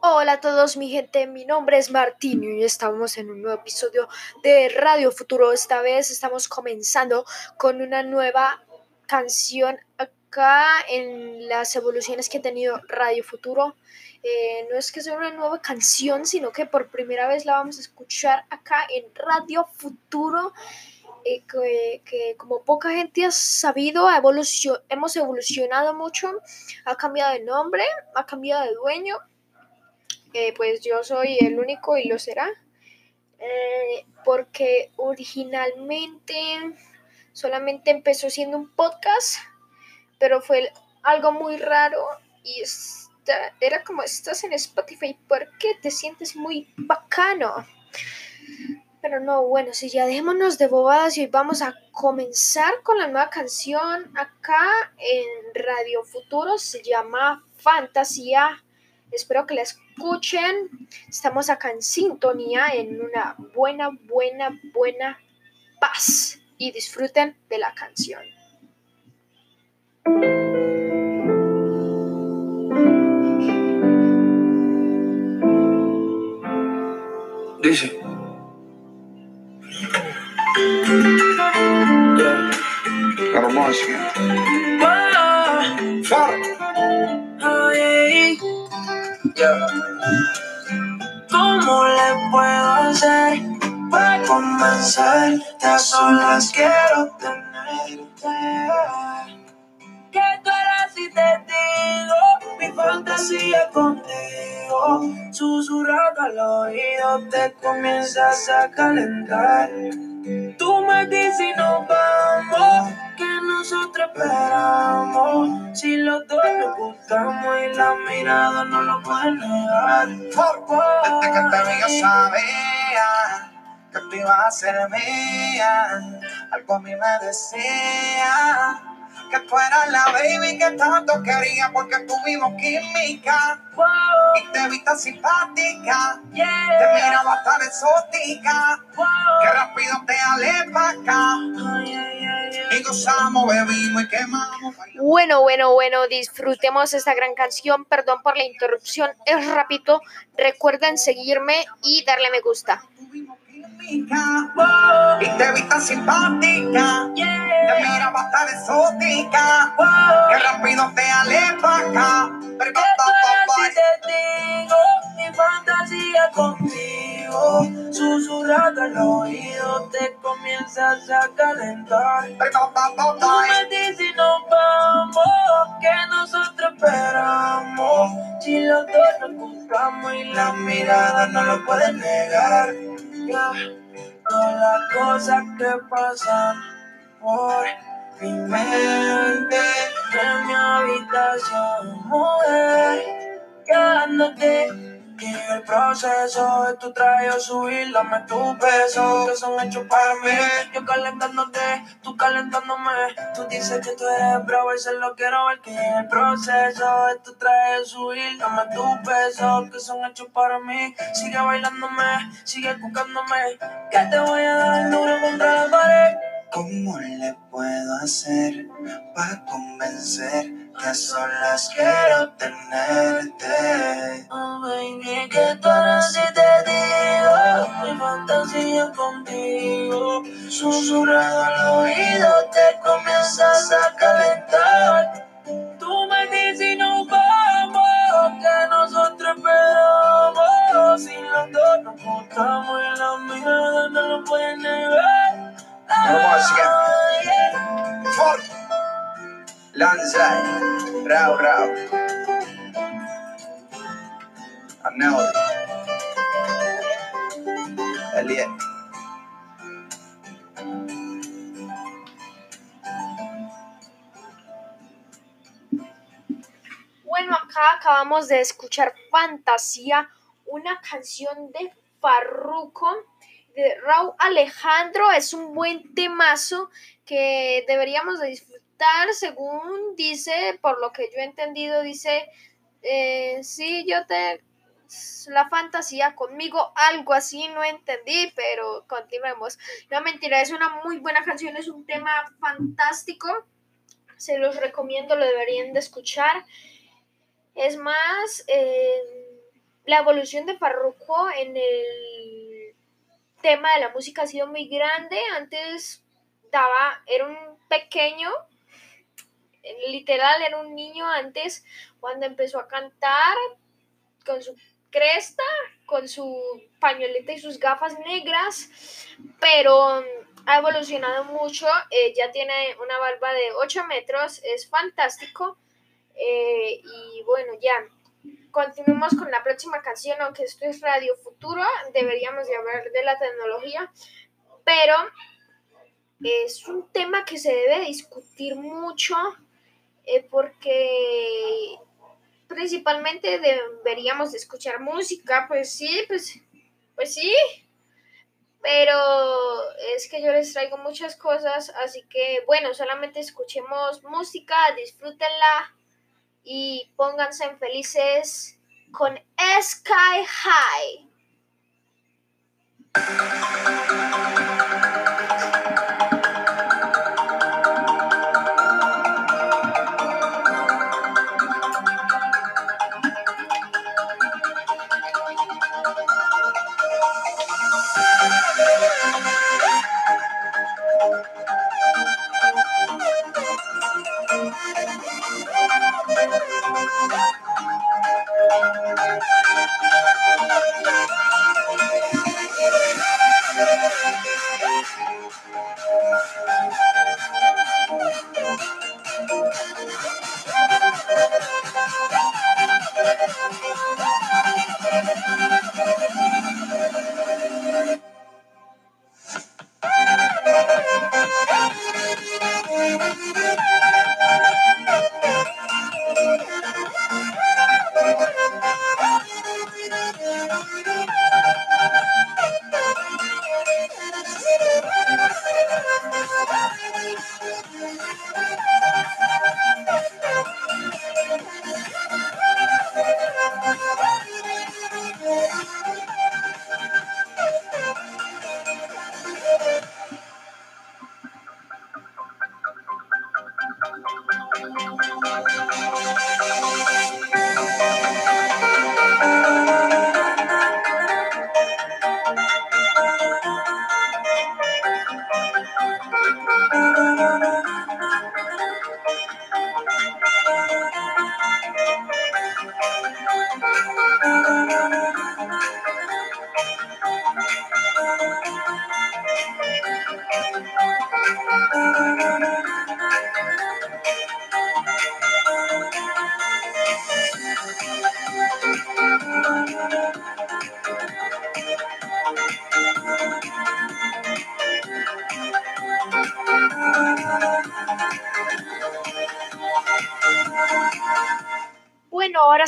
Hola a todos mi gente, mi nombre es Martín y estamos en un nuevo episodio de Radio Futuro. Esta vez estamos comenzando con una nueva canción acá en las evoluciones que ha tenido Radio Futuro. Eh, no es que sea una nueva canción, sino que por primera vez la vamos a escuchar acá en Radio Futuro. Eh, que, como poca gente ha sabido, hemos evolucionado mucho, ha cambiado de nombre, ha cambiado de dueño eh, pues yo soy el único y lo será. Eh, porque originalmente solamente empezó siendo un podcast, pero fue algo muy raro y era como estás en Spotify porque te sientes muy bacano. Pero no, bueno, si ya dejémonos de bobadas y vamos a comenzar con la nueva canción acá en Radio Futuro, se llama Fantasía Espero que la escuchen. Estamos acá en sintonía, en una buena, buena, buena paz. Y disfruten de la canción. Dice. ¿Cómo le puedo hacer para convencer? De solas quiero tenerte. Que tú eras y te digo mi fantasía contigo. Susurrado al oído te comienzas a calentar. Tú me dices y nos vamos nosotros esperamos. Si los dos nos gustamos y la mirada no lo pueden negar. Desde que te vi yo sabía que tú ibas a ser mía. Algo a mí me decía que tú eras la baby que tanto quería porque tuvimos química y te vi tan simpática, te miraba tan exótica, que rápido te alé para acá. Y gozamos, bebimos y quemamos. Bueno, bueno, bueno, disfrutemos esta gran canción. Perdón por la interrupción, es rápido. Recuerden seguirme y darle me gusta. Y te vi tan simpática, te miraba tan exótica, que rápido te acá. Pero si te digo mi fantasía contigo, susurrando al oído te comienzas a calentar. Tú me dices y nos vamos, que nosotros esperamos. Si los dos nos buscamos y la mirada no lo pueden negar. Todas las cosas que pasan por mi mente en mi habitación, mujer, quedándote y el proceso de tu traje subir, dame tu peso, que son hechos para mí. Yo calentándote, tú calentándome. Tú dices que tú eres bravo y se lo quiero ver. Que el proceso de tu traje subir, dame tu peso, que son hechos para mí. Sigue bailándome, sigue buscándome. Que te voy a dar pared. ¿Cómo le puedo hacer para convencer que solas quiero tenerte? Oh, baby, tú eres si te digo mi fantasía contigo. Susurrado al oído te comienzas a calentar. Tú me dices y nos vamos, que nosotros esperamos. Si los dos nos buscamos y la mirada no lo pueden negar. Vamos again. For Lanzai, Rao Rao. Anel. Elliot. Bueno, acá acabamos de escuchar Fantasía, una canción de Farruko Raúl Alejandro es un buen temazo que deberíamos de disfrutar según dice, por lo que yo he entendido, dice, eh, sí, yo te... La fantasía conmigo, algo así, no entendí, pero continuemos. No mentira, es una muy buena canción, es un tema fantástico. Se los recomiendo, lo deberían de escuchar. Es más, eh, la evolución de Farruko en el tema de la música ha sido muy grande. Antes daba, era un pequeño, literal era un niño antes cuando empezó a cantar con su cresta, con su pañuelita y sus gafas negras, pero ha evolucionado mucho, eh, ya tiene una barba de 8 metros, es fantástico. Eh, y bueno, ya continuamos con la próxima canción, aunque esto es Radio Futuro, deberíamos de hablar de la tecnología, pero es un tema que se debe discutir mucho eh, porque principalmente deberíamos de escuchar música, pues sí, pues, pues sí, pero es que yo les traigo muchas cosas, así que bueno, solamente escuchemos música, disfrútenla y pónganse felices con Sky High.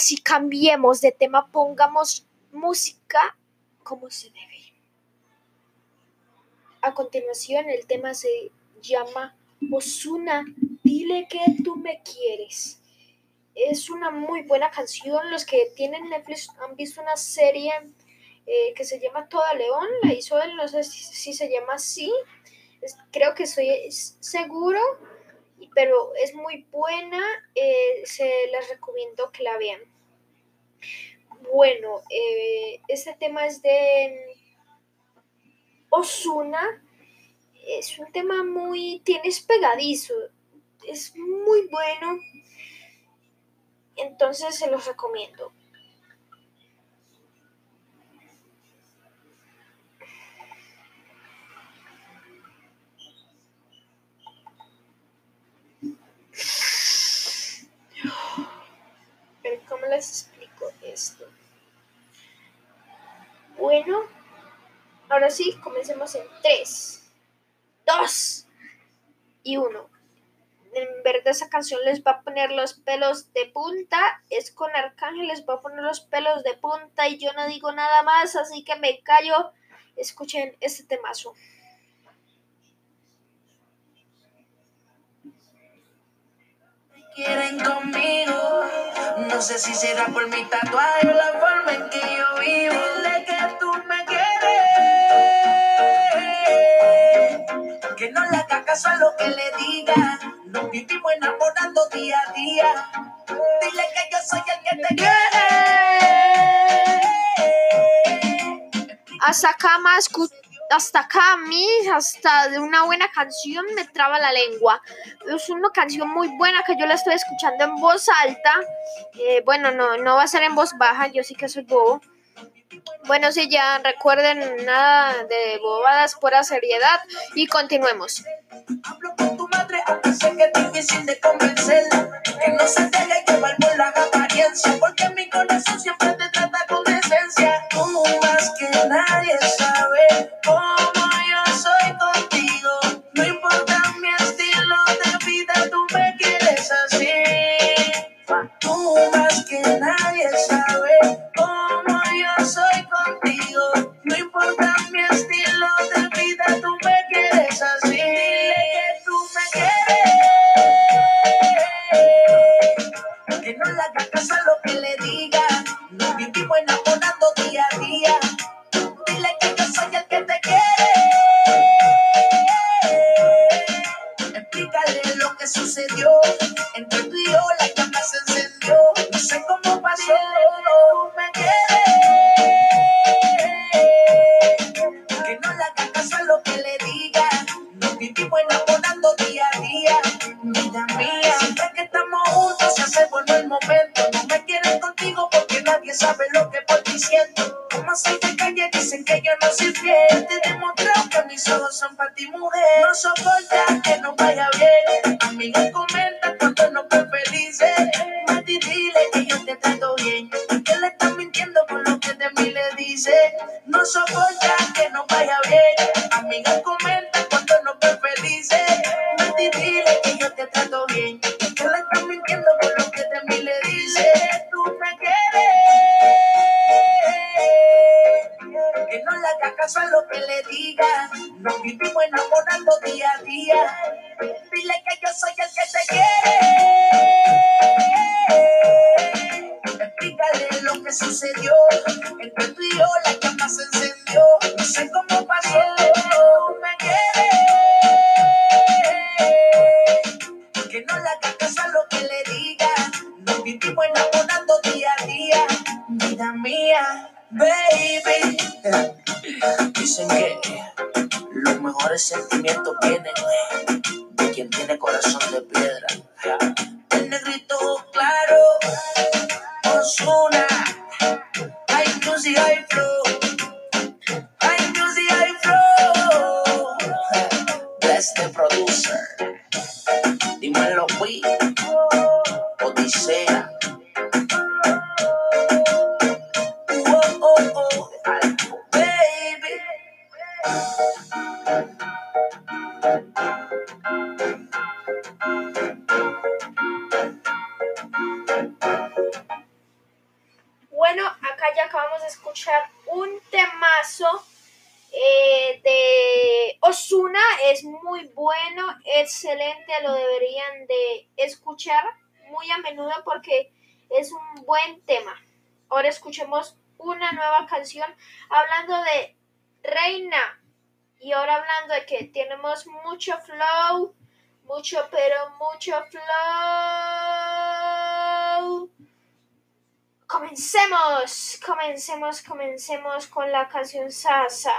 Bueno, ahora sí cambiemos de tema, pongamos música como se debe. A continuación, el tema se llama Osuna, dile que tú me quieres. Es una muy buena canción. Los que tienen Netflix han visto una serie eh, que se llama Toda León. La hizo él, no sé si, se llama así. creo que estoy seguro pero es muy buena, eh, se las recomiendo que la vean. Bueno, eh, este tema es de Osuna, es un tema muy, tienes pegadizo, es muy bueno, entonces se los recomiendo. ¿cómo les explico esto? Bueno, ahora sí, comencemos en 3, 2 y 1. En verdad esa canción les va a poner los pelos de punta. Es con Arcángel, les va a poner los pelos de punta y yo no digo nada más, así que me callo. Escuchen este temazo. Quieren conmigo. No sé si será por mi tatuaje o la forma en que yo vivo. Dile que tú me quieres. Que no le haga caso a lo que le diga. Nos vivimos enamorando día a día. Dile que yo soy el que te quiere. acá más hasta acá a mí, hasta de una buena canción me traba la lengua. Es una canción muy buena que yo la estoy escuchando en voz alta. Eh, bueno, no, no va a ser en voz baja, yo sí que soy bobo. Bueno, si ya recuerden nada de bobadas, pura seriedad y continuemos. Hablo con tu madre, aunque sé que es difícil de convencerla. Que no se deje llevar por la apariencia, porque mi corazón siempre Tú más que nadie sabe cómo yo soy contigo. No importa mi estilo de vida, tú me quieres así. Tú más que nadie sabe cómo yo soy contigo. No importa mujer. No soporta que no vaya bien. Amigas comenta cuando no fue felices. Mati dile que yo te trato bien. Que le estás mintiendo por lo que de mí le dice. No soporta que sentimientos vienen de quien tiene corazón de piedra. El negrito claro, Osuna, hay music, hay flow. Hay hay flow. Bless the producer. Dímelo, we. Odisea. Oh, oh, oh. Baby. Un temazo eh, de Osuna. Es muy bueno, excelente, lo deberían de escuchar muy a menudo porque es un buen tema. Ahora escuchemos una nueva canción hablando de Reina y ahora hablando de que tenemos mucho flow, mucho pero mucho flow. Comencemos, comencemos, comencemos con la canción Sasa.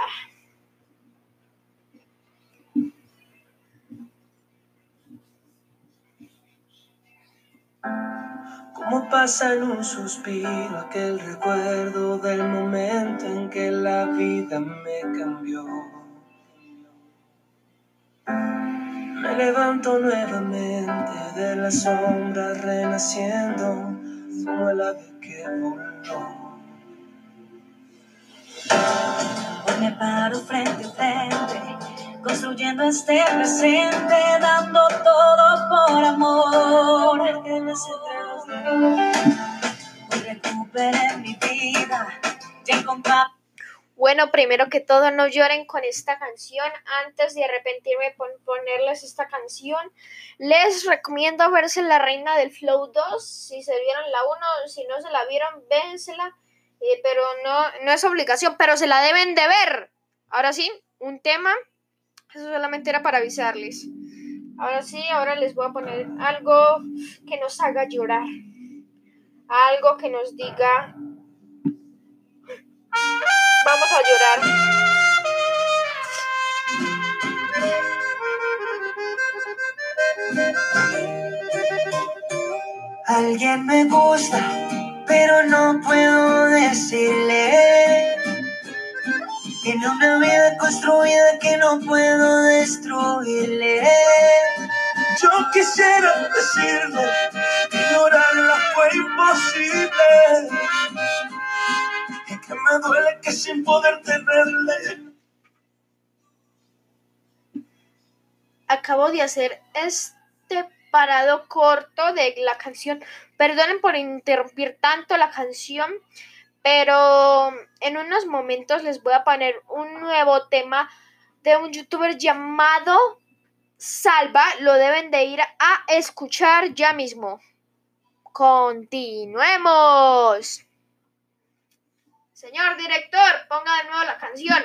Como pasa en un suspiro aquel recuerdo del momento en que la vida me cambió. Me levanto nuevamente de la sombra renaciendo como que voló. Hoy me paro frente a frente, construyendo este presente, dando todo por amor. Hoy recuperé mi vida, ya encontré Bueno, primero que todo, no lloren con esta canción. Antes de arrepentirme por ponerles esta canción, les recomiendo verse La Reina del Flow 2. Si se vieron la 1, si no se la vieron, vénsela. Eh, pero no, no es obligación, pero se la deben de ver. Ahora sí, un tema. Eso solamente era para avisarles. Ahora sí, ahora les voy a poner algo que nos haga llorar. Algo que nos diga vamos a llorar. Alguien me gusta, pero no puedo decirle. Tiene una vida construida que no puedo destruirle. Yo quisiera decirle, ignorarla fue imposible. Me duele que sin poder tenerle. Acabo de hacer este parado corto de la canción. Perdonen por interrumpir tanto la canción, pero en unos momentos les voy a poner un nuevo tema de un youtuber llamado Salva. Lo deben de ir a escuchar ya mismo. Continuemos. Señor director, ponga de nuevo la canción.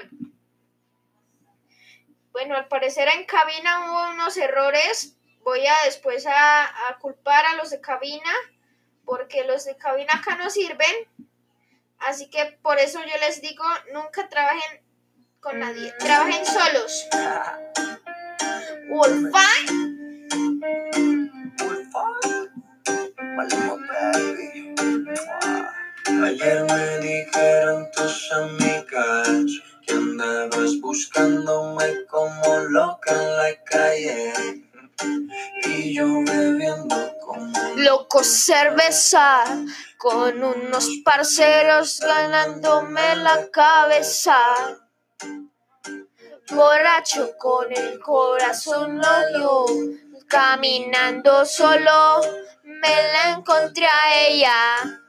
Bueno, al parecer en cabina hubo unos errores. Voy a después a, culpar a los de cabina porque los de cabina acá no sirven. Así que por eso yo les digo, nunca trabajen con nadie, trabajen solos. Ayer me dijeron tus amigas que andabas buscándome como loca en la calle. Y yo bebiendo como Loco cerveza con unos parceros ganándome la cabeza. Borracho con el corazón odio, caminando solo me la encontré a ella.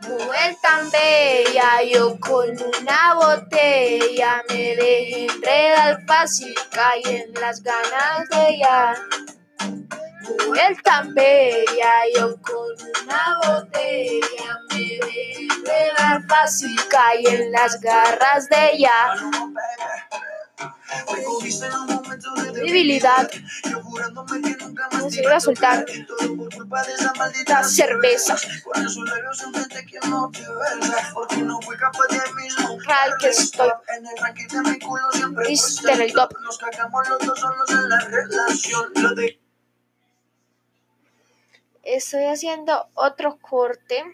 Mujer tan bella, yo con una botella me dejé enredar fácil, caí en las ganas de ella. Mujer bella, yo con una botella me dejé enredar fácil, caí en las garras de ella. Debilidad, no se iba a soltar. La cerveza. Real que estoy. En el ranking de mi culo siempre Viste en el top. Estoy haciendo otro corte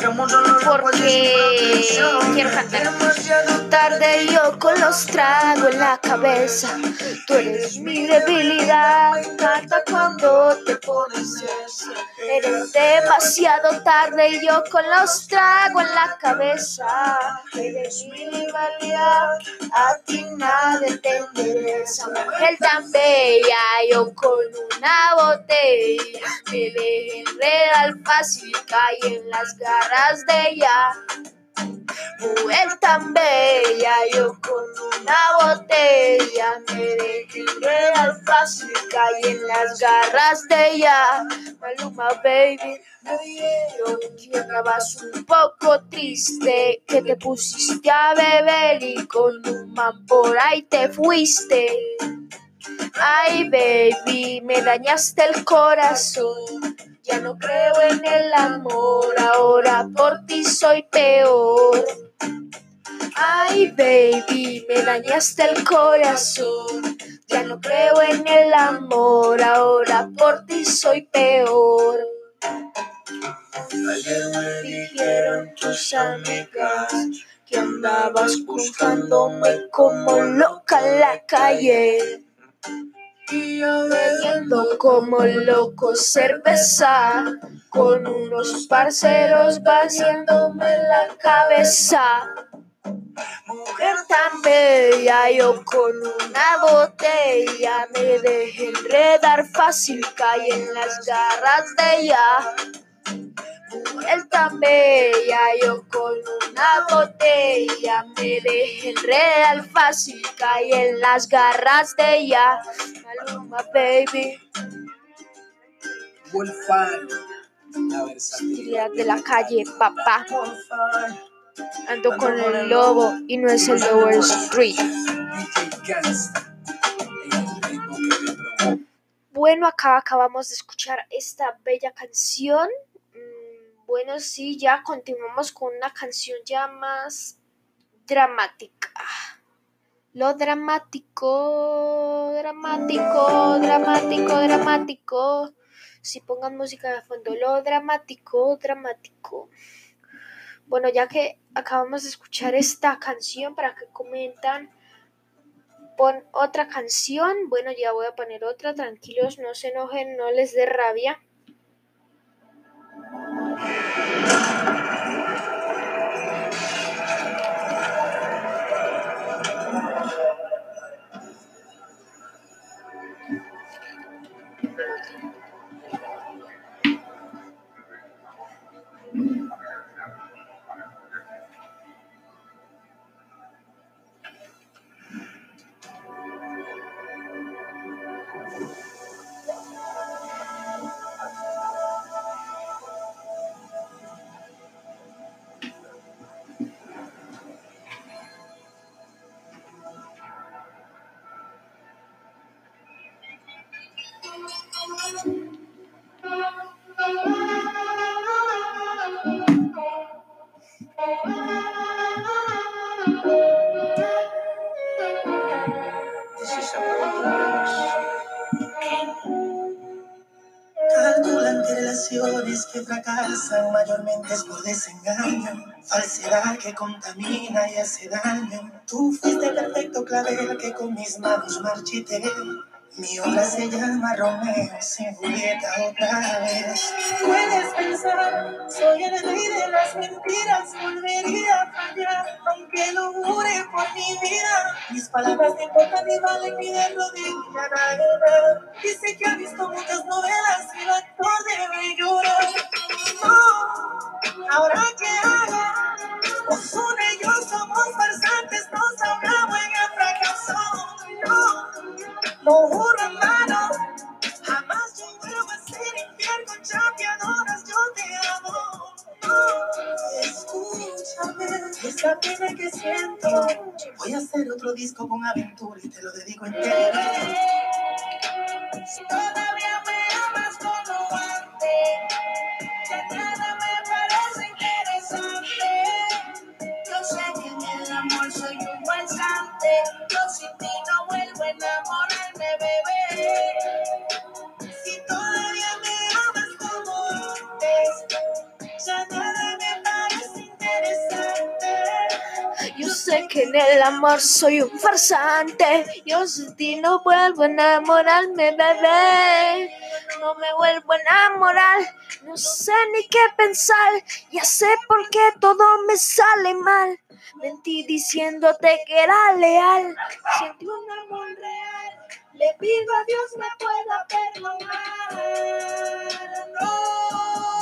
porque quiero cantar. Demasiado Tarde yo con los tragos en la cabeza. Tú eres mi debilidad. Me encanta cuando te pones esa. Eres demasiado tarde y yo con los tragos en la cabeza. Eres mi rivalidad. A ti nadie te interesa. Mujer tan bella, yo con una botella. Me dejé enredar fácil, caí en las garras de ella. Mujer tan bella, yo con una botella me dejé enredar fácil, caí en las garras de ella. Maluma, baby, yo andabas un poco triste, que te pusiste a beber y con un man por ahí te fuiste. Ay, baby, me dañaste el corazón. Ya no creo en el amor, ahora por ti soy peor. Ay, baby, me dañaste el corazón. Ya no creo en el amor, ahora por ti soy peor. Ayer me dijeron tus amigas que andabas buscándome como loca en la calle. Bebiendo como loco cerveza, con unos parceros vaciándome la cabeza. Mujer tan bella, yo con una botella me dejé enredar fácil, caí en las garras de ella. Mujer tan bella, yo con una botella me dejé enredar fácil, caí en las garras de ella. Maluma, baby. Wolfine, la versatilidad. De la calle, papá. Ando con el lobo y no es el Lower Street. Bueno, acá acabamos de escuchar esta bella canción. Bueno, sí, ya continuamos con una canción ya más dramática. Lo dramático, dramático, dramático, dramático. Si pongan música de fondo, lo dramático, dramático. Bueno, ya que acabamos de escuchar esta canción, para que comentan, pon otra canción. Bueno, ya voy a poner otra, tranquilos, no se enojen, no les dé rabia. Que fracasan mayormente es por desengaño, falsedad que contamina y hace daño. Tú fuiste perfecto clavel que con mis manos marchité. Mi obra se llama Romeo sin Julieta otra vez. Puedes pensar, soy el rey de las mentiras, volvería a fallar, aunque lo jure por mi vida. Mis palabras no importan y valen mi de rodilla, nada. Dice que ha visto muchas novelas y el actor debe llorar. Ahora que haga, Osuna y yo somos farsantes, nos ahogamos en el fracaso. No, lo juro, hermano, jamás yo vuelvo a ser infiel con chapeadoras, yo te amo. Escúchame, esa pena que siento. Voy a hacer otro disco con aventura y te lo dedico entero. en el amor soy un farsante. Yo sin no vuelvo a enamorarme, bebé. No me vuelvo a enamorar, no sé ni qué pensar. Ya sé por qué todo me sale mal. Mentí diciéndote que era leal. Sentí un amor real. Le pido a Dios me pueda perdonar. No.